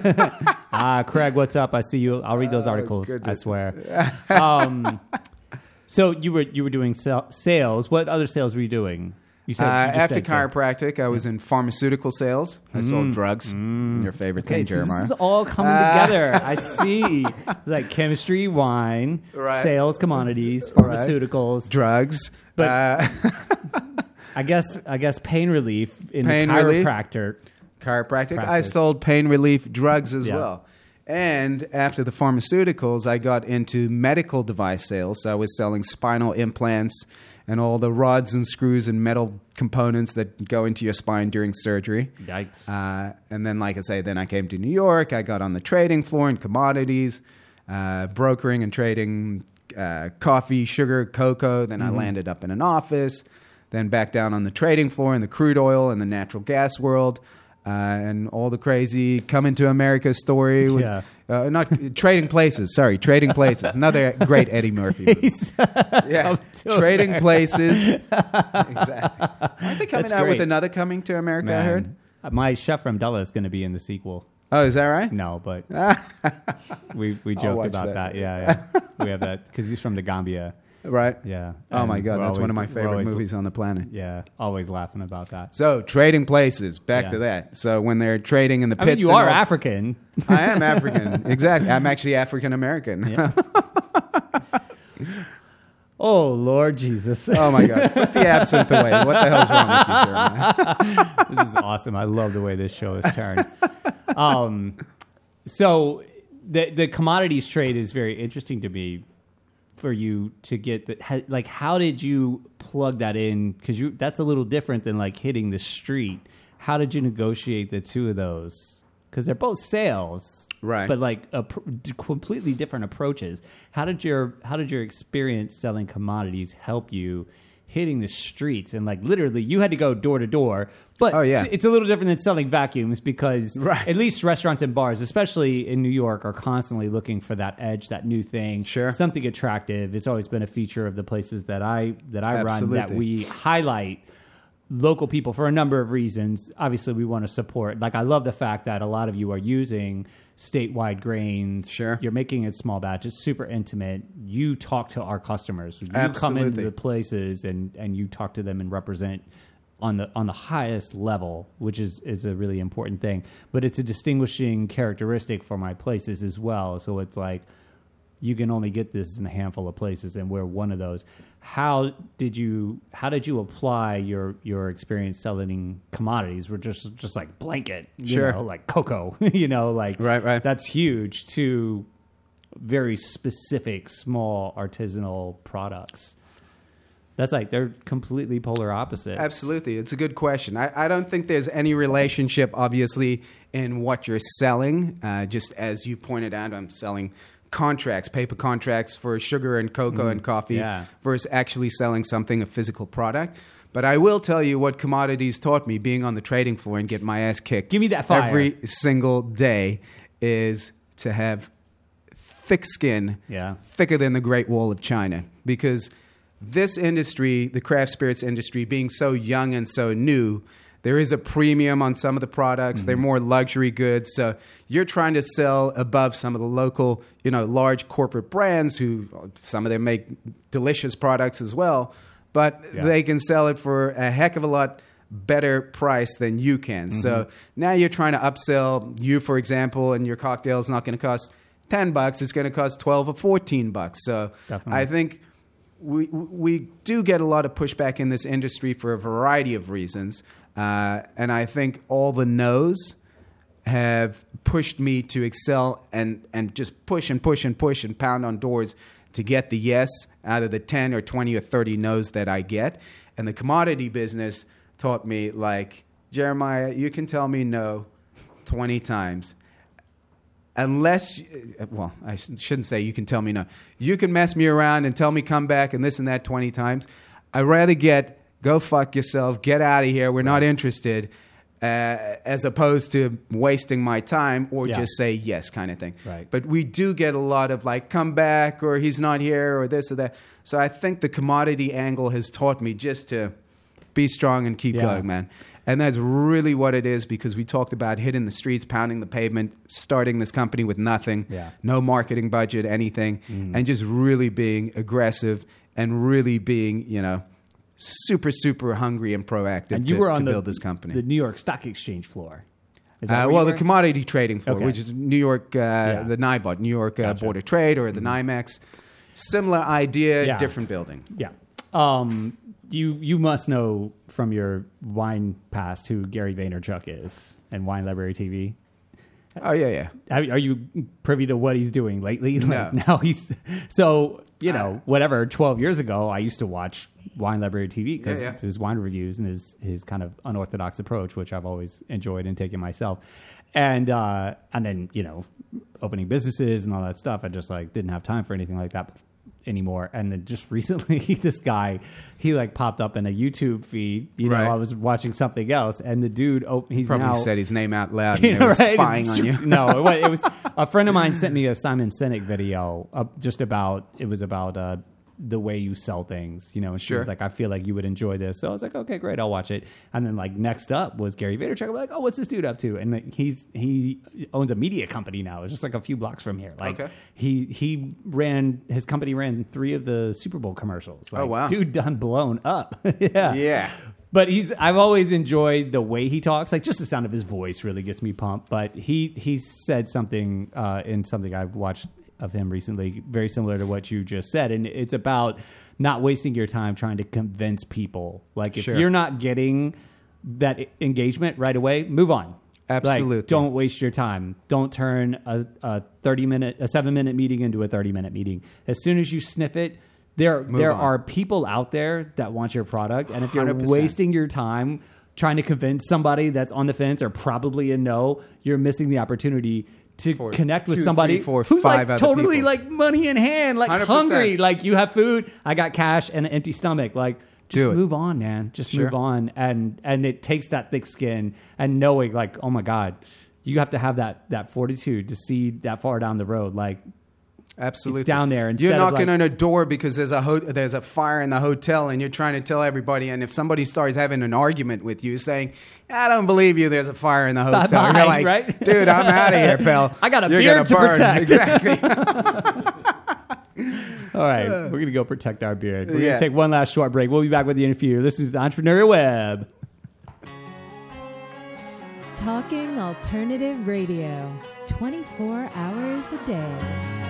Ah, Craig, what's up? I see you. I'll read those Oh, articles. I swear. Um, so you were you were doing sales. What other sales were you doing? You Uh, you just after said so. chiropractic, I was in pharmaceutical sales. I sold drugs. Your favorite Mm. Okay, thing, so Jeremiah. this is all coming together. I see. It's like chemistry, wine, Right. sales, commodities, pharmaceuticals. drugs. But- uh, I guess I guess pain relief in Pain the relief? chiropractor. chiropractic. I Practice. sold pain relief drugs as Yeah. well. And after the pharmaceuticals, I got into medical device sales. So I was selling spinal implants and all the rods and screws and metal components that go into your spine during surgery. Yikes. Uh, and then, like I say, then I came to New York. I got on the trading floor in commodities, uh, brokering and trading uh, coffee, sugar, cocoa. Then Mm-hmm. I landed up in an office. Then back down on the trading floor in the crude oil and the natural gas world. Uh, and all the crazy coming to America story. with- Yeah. Uh, not trading places. Sorry, trading places. Another great Eddie Murphy movie. Yeah, trading America. places. exactly. Aren't they coming That's out with another coming to America? I heard. Man, my chef Ramdella is going to be in the sequel. Oh, is that right? No, but we we joked about that. that. Yeah, yeah. we have that because he's from the Gambia. Right. Yeah. Oh my God, we're that's one of my always- we're favorite always- movies on the planet. Yeah, always laughing about that. So trading places. Back Yeah. to that. So when they're trading in the I pits, mean, you and are all- African. I am African. exactly. I'm actually African American. Oh Lord Jesus, oh my God. Put the absinthe away. What the hell's wrong with you, Jeremiah? this is awesome. I love the way this show is turned. Um, so the the commodities trade is very interesting to me for you to get the ha- like how did you plug that in? Because you that's a little different than like hitting the street. How did you negotiate the two of those? Because they're both sales Right. but like a completely different approaches. How did your how did your experience selling commodities help you hitting the streets and like literally you had to go door to door but Oh, yeah. it's a little different than selling vacuums because Right. at least restaurants and bars especially in new york are constantly looking for that edge that new thing Sure. something attractive it's always been a feature of the places that i that i run that we highlight local people for a number of reasons. Obviously, we want to support. Like, I love the fact that a lot of you are using statewide grains. Sure. You're making it small batch. It's super intimate. You talk to our customers. You come into the places and, and you talk to them and represent on the on the highest level, which is is a really important thing. But it's a distinguishing characteristic for my places as well. So it's like you can only get this in a handful of places and we're one of those how did you how did you apply your your experience selling commodities we're just just like blanket you Sure. know like cocoa you know like Right, right. that's huge to very specific small artisanal products that's like they're completely polar opposites Absolutely. It's a good question. I, I don't think there's any relationship, obviously, in what you're selling. Uh, just as you pointed out, I'm selling contracts, paper contracts for sugar and cocoa mm, and coffee yeah. versus actually selling something, a physical product. But I will tell you what commodities taught me being on the trading floor and get my ass kicked. Give me that fire. Every single day is to have thick skin Yeah. thicker than the Great Wall of China because this industry, the craft spirits industry, being so young and so new, there is a premium on some of the products. They're mm-hmm. more luxury goods. So you're trying to sell above some of the local, you know, large corporate brands who some of them make delicious products as well, but Yeah. they can sell it for a heck of a lot better price than you can. So mm-hmm. now you're trying to upsell you, for example, and your cocktail is not going to cost 10 bucks, it's going to cost 12 or 14 bucks. So Definitely. I think we, we do get a lot of pushback in this industry for a variety of reasons. Uh, and I think all the no's have pushed me to excel and, and just push and push and push and pound on doors to get the yes out of the 10 or 20 or 30 no's that I get. And the commodity business taught me, like, Jeremiah, you can tell me no 20 times. Unless, uh, well, I shouldn't say you can tell me no. You can mess me around and tell me come back and this and that 20 times. I'd rather get go fuck yourself, get out of here, we're not interested, uh, as opposed to wasting my time or Yeah. just say yes kind of thing. Right. But we do get a lot of like, come back or he's not here or this or that. So I think the commodity angle has taught me just to be strong and keep Yeah. going, man. And that's really what it is because we talked about hitting the streets, pounding the pavement, starting this company with nothing, Yeah. Mm. no marketing budget, anything, and just really being aggressive and really being, you know, super, super hungry and proactive and to, you were on to the, build this company. the New York Stock Exchange floor. Uh, well, the commodity trading floor, Okay. which is New York, uh, the NYBOT, New York uh, Gotcha. Mm-hmm. Board of Trade, or the NYMEX. Similar idea, Yeah. different building. Yeah. Um, you you must know from your wine past who Gary Vaynerchuk is and Wine Library TV. Oh yeah, yeah. Are are you privy to what he's doing lately? Like, No. Now he's so you Uh, know whatever. Twelve years ago, I used to watch Wine Library TV because Yeah, yeah. his wine reviews and his his kind of unorthodox approach, which I've always enjoyed and taken myself. And uh, and then you know opening businesses and all that stuff. I just like didn't have time for anything like that anymore. And then just recently, this guy he like popped up in a YouTube feed. You know, Right. I was watching something else, and the dude, oh, he's Probably now said his name out loud and you know, were right? spying on you. no, it was, it was a friend of mine sent me a Simon Sinek video uh, just about it was about uh, the way you sell things, you know. And she was like, "I feel like you would enjoy this," so I was like, "Okay, great, I'll watch it." And then like next up was Gary Vaynerchuk. I'm like, "Oh, what's this dude up to?" And like, he's he owns a media company now. It's just like a few blocks from here. Like Okay. he he ran his company ran three of the Super Bowl commercials. Like, Oh, wow. dude, done blown up. yeah, Yeah. but he's I've always enjoyed the way he talks. Like just the sound of his voice really gets me pumped. But he he said something uh, in something I've watched of him recently, very similar to what you just said, and it's about not wasting your time trying to convince people. Like if Sure. you're not getting that e- engagement right away, move on. Like, Absolutely. don't waste your time. Don't turn a, a thirty minute, a seven minute meeting into a thirty minute meeting. As soon as you sniff it, there there on. are people out there that want your product, and if you're 100%. wasting your time trying to convince somebody that's on the fence or probably a no, you're missing the opportunity to For connect with two, somebody three, four, who's five like totally people. like money in hand, like 100%. hungry, like you have food, I got cash and an empty stomach, like. Just move on, man. Just Sure. move on, and and it takes that thick skin and knowing, like, oh my god, you have to have that that fortitude to see that far down the road. Like, Absolutely. It's down there instead You're of, knocking like- on a door because there's a ho- there's a fire in the hotel, and you're trying to tell everybody. And if somebody starts having an argument with you, saying, "I don't believe you," there's a fire in the hotel. Bye-bye, you're like, right? "Dude, I'm out of here, pal. I got a You're beard gonna burn." protect. Exactly. all right, we're gonna go protect our beard. We're Yeah. gonna take one last short break. We'll be back with you in a few. This is the Entrepreneurial Web. Talking Alternative Radio, 24 hours a day.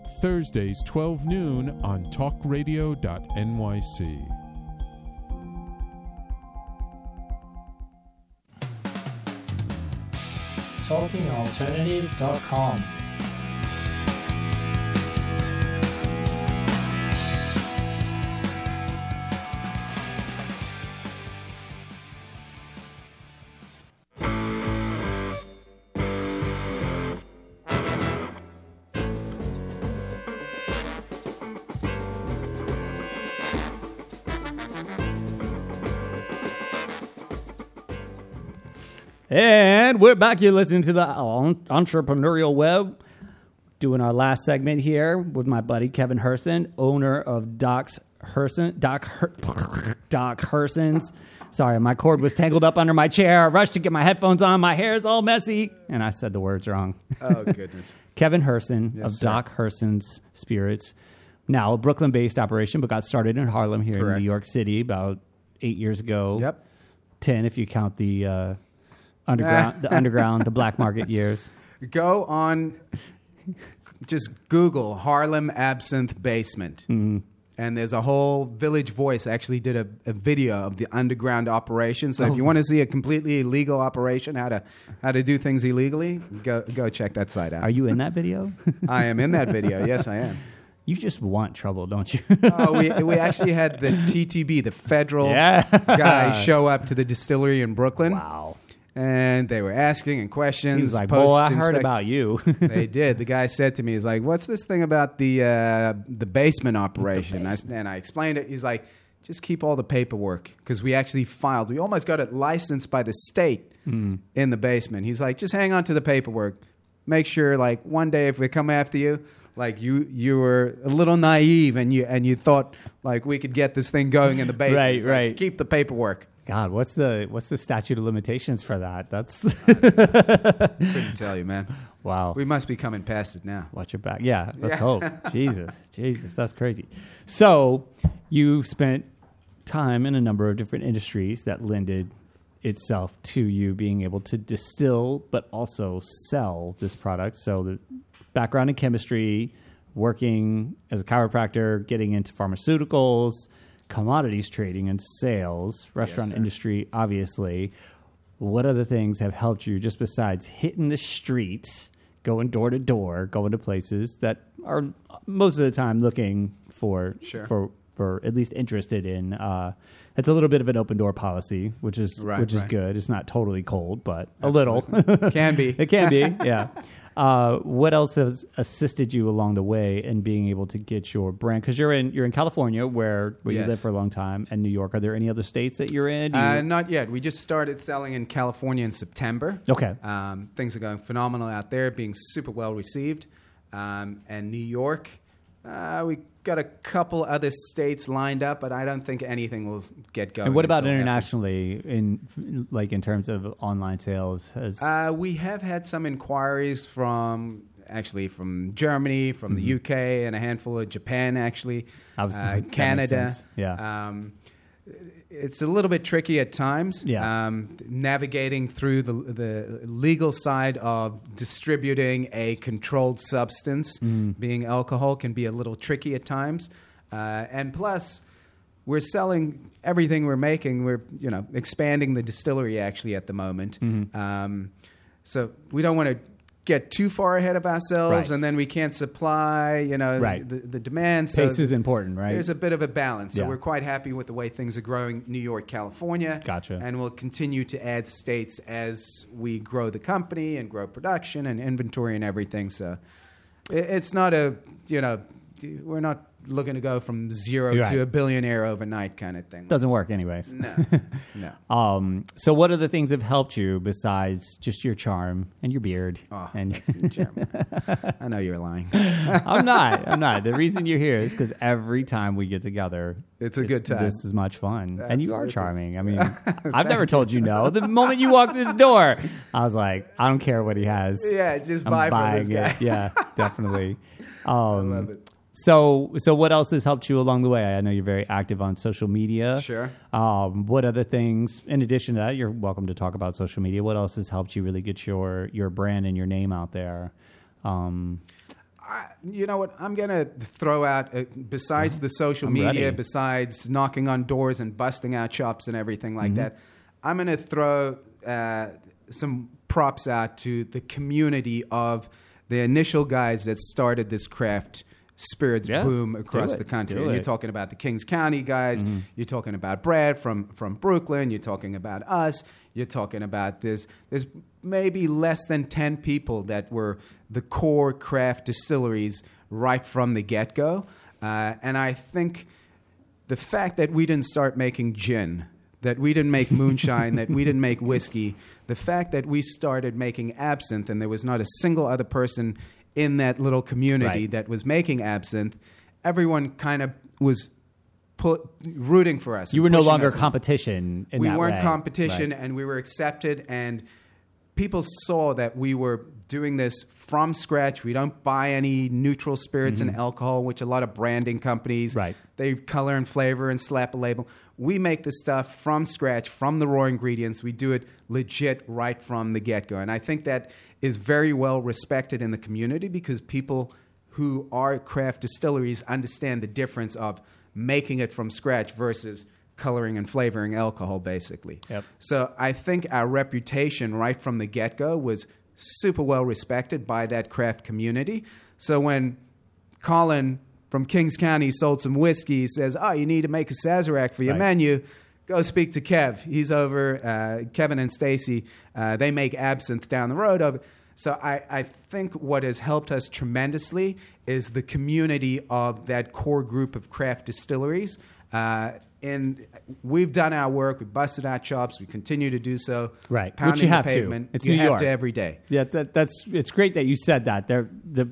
Thursdays 12 noon on talkradio.nyc. TalkingAlternative.com. And we're back. You're listening to the Entrepreneurial Web, doing our last segment here with my buddy Kevin Herson, owner of Doc's Herson, Doc, Her- Doc Herson's. Sorry, my cord was tangled up under my chair. I rushed to get my headphones on. My hair is all messy, and I said the words wrong. Oh goodness. Kevin Herson Yes, of sir. Doc Herson's Spirits, now a Brooklyn-based operation, but got started in Harlem here in New York City about eight years ago. Yep. ten if you count the uh, underground, the underground, the black market years. Go on, just Google Harlem Absinthe Basement. Mm-hmm. And there's a whole Village Voice actually did a, a video of the underground operation. So if you oh. want to see a completely illegal operation, how to how to do things illegally, go go check that site out. Are you in that video? I am in that video. Yes, I am. you just want trouble, don't you? Oh, we we actually had the TTB, the federal Yeah. guy, show up to the distillery in Brooklyn, wow. And they were asking and questions. He was like, "Boy, I heard inspect- about you." they did. The guy said to me, "He's like, what's this thing about the uh, the basement operation?" I, and I explained it. He's like, "Just keep all the paperwork because we actually filed. We almost got it licensed by the state Hmm. in the basement." He's like, "Just hang on to the paperwork. Make sure, like, one day if we come after you." Like you, you were a little naive, and you and you thought like we could get this thing going in the basement. Right, like, right. Keep the paperwork. God, what's the what's the statute of limitations for that? That's Couldn't tell you, man. wow. We must be coming past it now. Watch your back. Yeah, let's Yeah. hope. Jesus, Jesus, that's crazy. So you spent time in a number of different industries that lended itself to you being able to distill, but also sell this product. So the background in chemistry, working as a chiropractor, getting into pharmaceuticals, commodities trading and sales, restaurant sir. industry, obviously. What other things have helped you just besides hitting the streets, going door to door, going to places that are most of the time looking for Sure. for for at least interested in uh it's a little bit of an open door policy, which is Right, which is right. good. It's not totally cold, but a little. Can be. it can be, yeah. Uh, what else has assisted you along the way in being able to get your brand? Because you're in you're in California, where where you Yes. lived for a long time, and New York. Are there any other states that you're in? You- Uh, not yet. We just started selling in California in September. okay, Um, things are going phenomenal out there, being super well received. Um, and New York, uh, we got a couple other states lined up, but I don't think anything will get going. and what about after- internationally? In like in terms of online sales, has Uh, we have had some inquiries from actually from Germany, from the UK, and a handful of Japan, actually, Mm-hmm. I was- uh, Canada. Yeah. Um, it's a little bit tricky at times. Yeah. Um, navigating through the the legal side of distributing a controlled substance, Mm. being alcohol, can be a little tricky at times. Uh, and plus, we're selling everything we're making. We're you know expanding the distillery actually at the moment. Mm-hmm. Um, so we don't want to get too far ahead of ourselves, Right. and then we can't supply. You know Right. the, the demand. So pace is important, right? there's a bit of a balance. So Yeah. we're quite happy with the way things are growing New York, California. Gotcha. And we'll continue to add states as we grow the company and grow production and inventory and everything. So it, it's not a, you know, we're not looking to go from 0 You're to a billionaire overnight kind of thing. Doesn't work, anyways. no, no. Um, so, what other things that have helped you besides just your charm and your beard? Oh, and. I know you're lying. I'm not. I'm not. The reason you're here is because every time we get together, It's a good time. This is much fun, and you are charming. I mean, I've never told you no. The moment you walked through the door, I was like, I don't care what he has. Yeah, just I'm buy from this guy. it. Yeah, definitely. Um, love it. So, so what else has helped you along the way? I know you're very active on social media. Sure. Um, what other things, in addition to that, you're welcome to talk about social media. What else has helped you really get your your brand and your name out there? Um, I, you know what? I'm gonna throw out uh, besides the social I'm media, ready. besides knocking on doors and busting out shops and everything like Mm-hmm. that. I'm gonna throw uh, some props out to the community of the initial guys that started this craft spirits Yeah, boom across it, the country. And you're talking about the Kings County guys. You're talking about Brad from from Brooklyn. You're talking about us. You're talking about this. There's maybe less than ten people that were the core craft distilleries right from the get go. Uh, and I think the fact that we didn't start making gin, that we didn't make moonshine, that we didn't make whiskey, the fact that we started making absinthe and there was not a single other person in that little community Right. that was making absinthe, everyone kind of was put, rooting for us. you were no longer competition. In we weren't way. competition Right. and we were accepted and people saw that we were doing this from scratch we don't buy any neutral spirits and alcohol which a lot of branding companies Mm-hmm. Right. they color and flavor and slap a label we make the stuff from scratch from the raw ingredients we do it legit right from the get-go and i think that is very well respected in the community because people who are craft distilleries understand the difference of making it from scratch versus coloring and flavoring alcohol basically Yep. so I think our reputation right from the get go was super well respected by that craft community. So when Colin from Kings County sold some whiskey, he says, "Oh, you need to make a Sazerac for your Right. menu." Go speak to Kev. He's over. Uh, Kevin and Stacy. Uh, they make absinthe down the road over. So I, I think what has helped us tremendously is the community of that core group of craft distilleries. Uh, and we've done our work. We've busted our chops. We continue to do so. Right, Pounding which you the have pavement. to. It's you New have York to every day. Yeah, that, that's it's great that you said that. There, the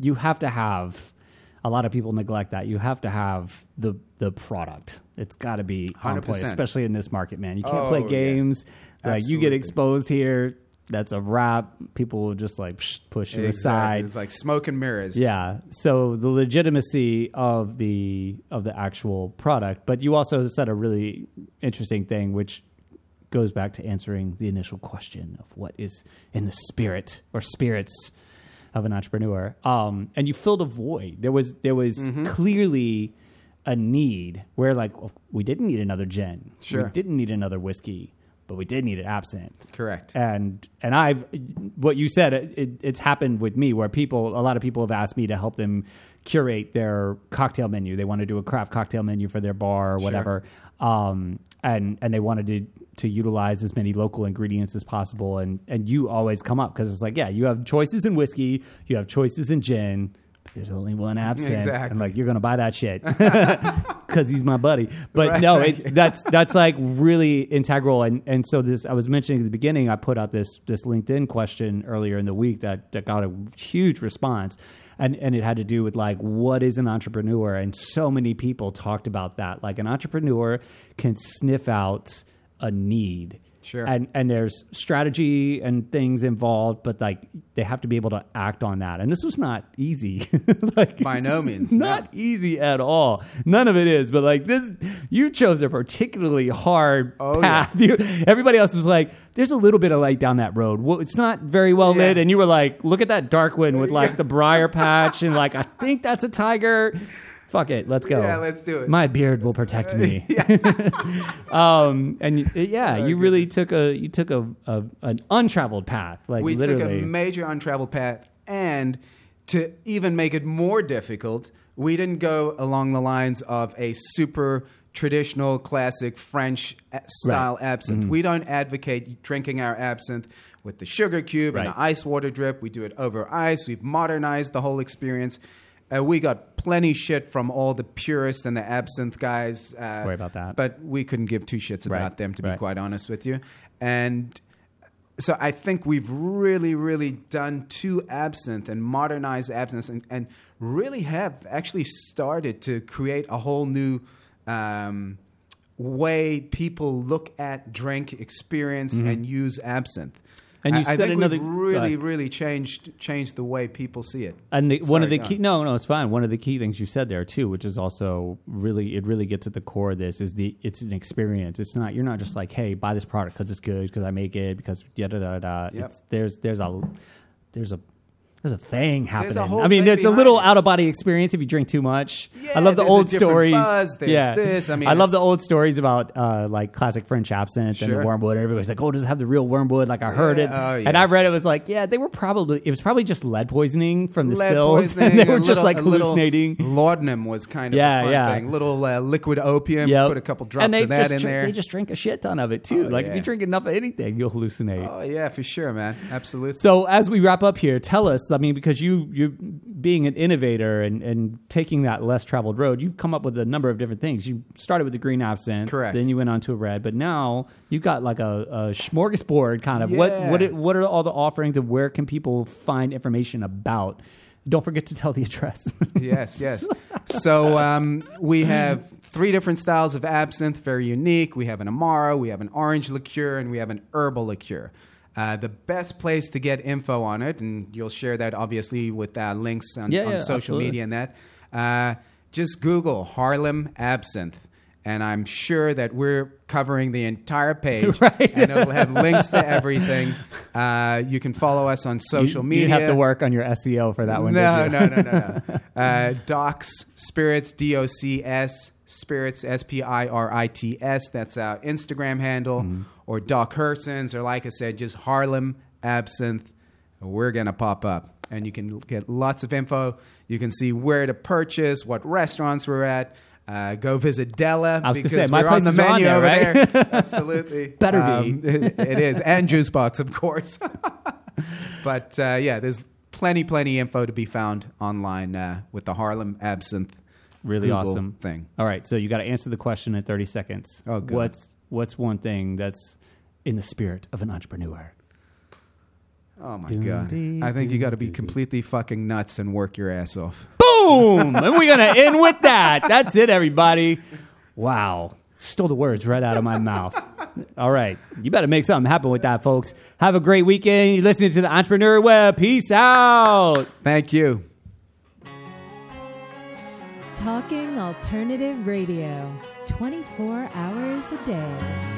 you have to have. A lot of people neglect that. You have to have the the product. It's got to be on point, 100%. especially in this market, man. You can't Oh, play yeah. games. Like you get exposed here, that's a wrap. People will just like psh, push you Exactly. aside. It's like smoke and mirrors. Yeah. So the legitimacy of the of the actual product, but you also said a really interesting thing, which goes back to answering the initial question of what is in the spirit or spirits of an entrepreneur. Um, and you filled a void. There was there was Mm-hmm. clearly a need where like well, we didn't need another gin, Sure. we didn't need another whiskey, but we did need an absinthe Correct. and and I've what you said it, it, it's happened with me where people a lot of people have asked me to help them curate their cocktail menu. They want to do a craft cocktail menu for their bar or whatever, um, and and they wanted to to utilize as many local ingredients as possible. And and you always come up because it's like yeah, you have choices in whiskey, you have choices in gin. But there's only one absinthe, Exactly. and like you're gonna buy that shit because he's my buddy. But no, it's that's that's like really integral. And and so this I was mentioning at the beginning. I put out this this LinkedIn question earlier in the week that that got a huge response. And, and it had to do with like what is an entrepreneur and so many people talked about that like an entrepreneur can sniff out a need. Sure. and and there's strategy and things involved but like they have to be able to act on that. And this was not easy. Like By no means, not easy at all. None of it is but like this you chose a particularly hard Oh, path. You- everybody else was like there's a little bit of light down that road. Well, it's not very well lit and you were like look at that dark one with like the briar patch and like i think that's a tiger fuck it let's go Yeah, let's do it. my beard will protect me um and y- yeah Oh, you really took a you took a, a an untraveled path like we literally took a major untraveled path, and to even make it more difficult, we didn't go along the lines of a super traditional, classic French a- style absinthe. Mm-hmm. We don't advocate drinking our absinthe with the sugar cube and Right. the ice water drip. We do it over ice. We've modernized the whole experience. Uh, we got plenty shit from all the purists and the absinthe guys. Uh, Worry about that. But we couldn't give two shits about Right, them, to be quite honest with you. And so I think we've really, really done to absinthe and modernized absinthe and, and really have actually started to create a whole new um, way people look at, drink, experience, and use absinthe. And you I, I said think another- really, really changed changed the way people see it. And the, one of the key no no it's fine. One of the key things you said there too, which is also really it really gets at the core of this is the it's an experience. It's not you're not just like hey buy this product because it's good because I make it because da da da da. Yep. It's, there's there's a there's a there's a thing happening. I mean, it's a little it. out of body experience if you drink too much. I love the old stories. buzz, there's yeah, this. I mean, I love the old stories about uh, like classic French absinthe and the Sure. wormwood. Everybody's like, oh, does it have the real wormwood? Like I heard Yeah, it, oh, and I yes. read it was like, yeah, they were probably it was probably just lead poisoning from the Lead stills, and they were just little- like hallucinating. Laudanum was kind of Yeah, a fun yeah. thing. Little uh, liquid opium. Yep. Put a couple drops of that in drink- there. They just drink a shit ton of it too. Oh, like if you drink enough of anything, you'll hallucinate. oh yeah, for sure, man. Absolutely. So as we wrap up here, tell us. I mean, because you you being an innovator and, and taking that less traveled road, you've come up with a number of different things. You started with the green absinthe, Correct. Then you went on to a red, but now you've got like a, a smorgasbord kind of. What what it- what are all the offerings and where can people find information about? Don't forget to tell the address. yes, yes. So um, we have three different styles of absinthe, very unique. We have an Amaro, we have an orange liqueur, and we have an herbal liqueur. Uh, the best place to get info on it, and you'll share that obviously with uh, links on, Yeah, on yeah, social absolutely. media and that. Uh, just Google Harlem Absinthe. And I'm sure that we're covering the entire page, Right. and it'll have links to everything. Uh, you can follow us on social you, media. You have to work on your SEO for that one. No, no, no, no, no. uh, Docs Spirits, D O C S Spirits, S P I R I T S. That's our Instagram handle. Mm-hmm. Or Doc Hersons, or like I said, just Harlem Absinthe. We're going to pop up. And you can get lots of info. You can see where to purchase, what restaurants we're at. Uh, go visit Della I was gonna because say, my we're on the is on menu there, over right? there. Absolutely, Better be. Um, it- it is, and Juice Box, of course. But uh, yeah, there's plenty, plenty info to be found online uh, with the Harlem Absinthe. really Google awesome thing. All right, so you got to answer the question in 30 seconds. Oh, God. What's what's one thing that's in the spirit of an entrepreneur? Oh my Doo god! dee I think you got to be doo doo. completely fucking nuts and work your ass off. Boom! and we're going to end with that. That's it, everybody. Wow. Stole the words right out of my mouth. All right. You better make something happen with that, folks. Have a great weekend. You're listening to the Entrepreneur Web. Peace out. Thank you. Talking Alternative Radio, 24 hours a day.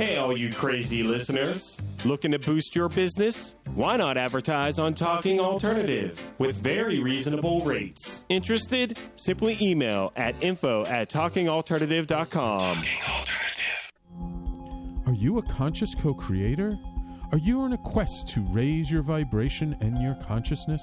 Hey, all you crazy listeners. Looking to boost your business? Why not advertise on Talking Alternative with very reasonable rates? Interested? Simply email at info at talkingalternative.com. Are you a conscious co creator? Are you on a quest to raise your vibration and your consciousness?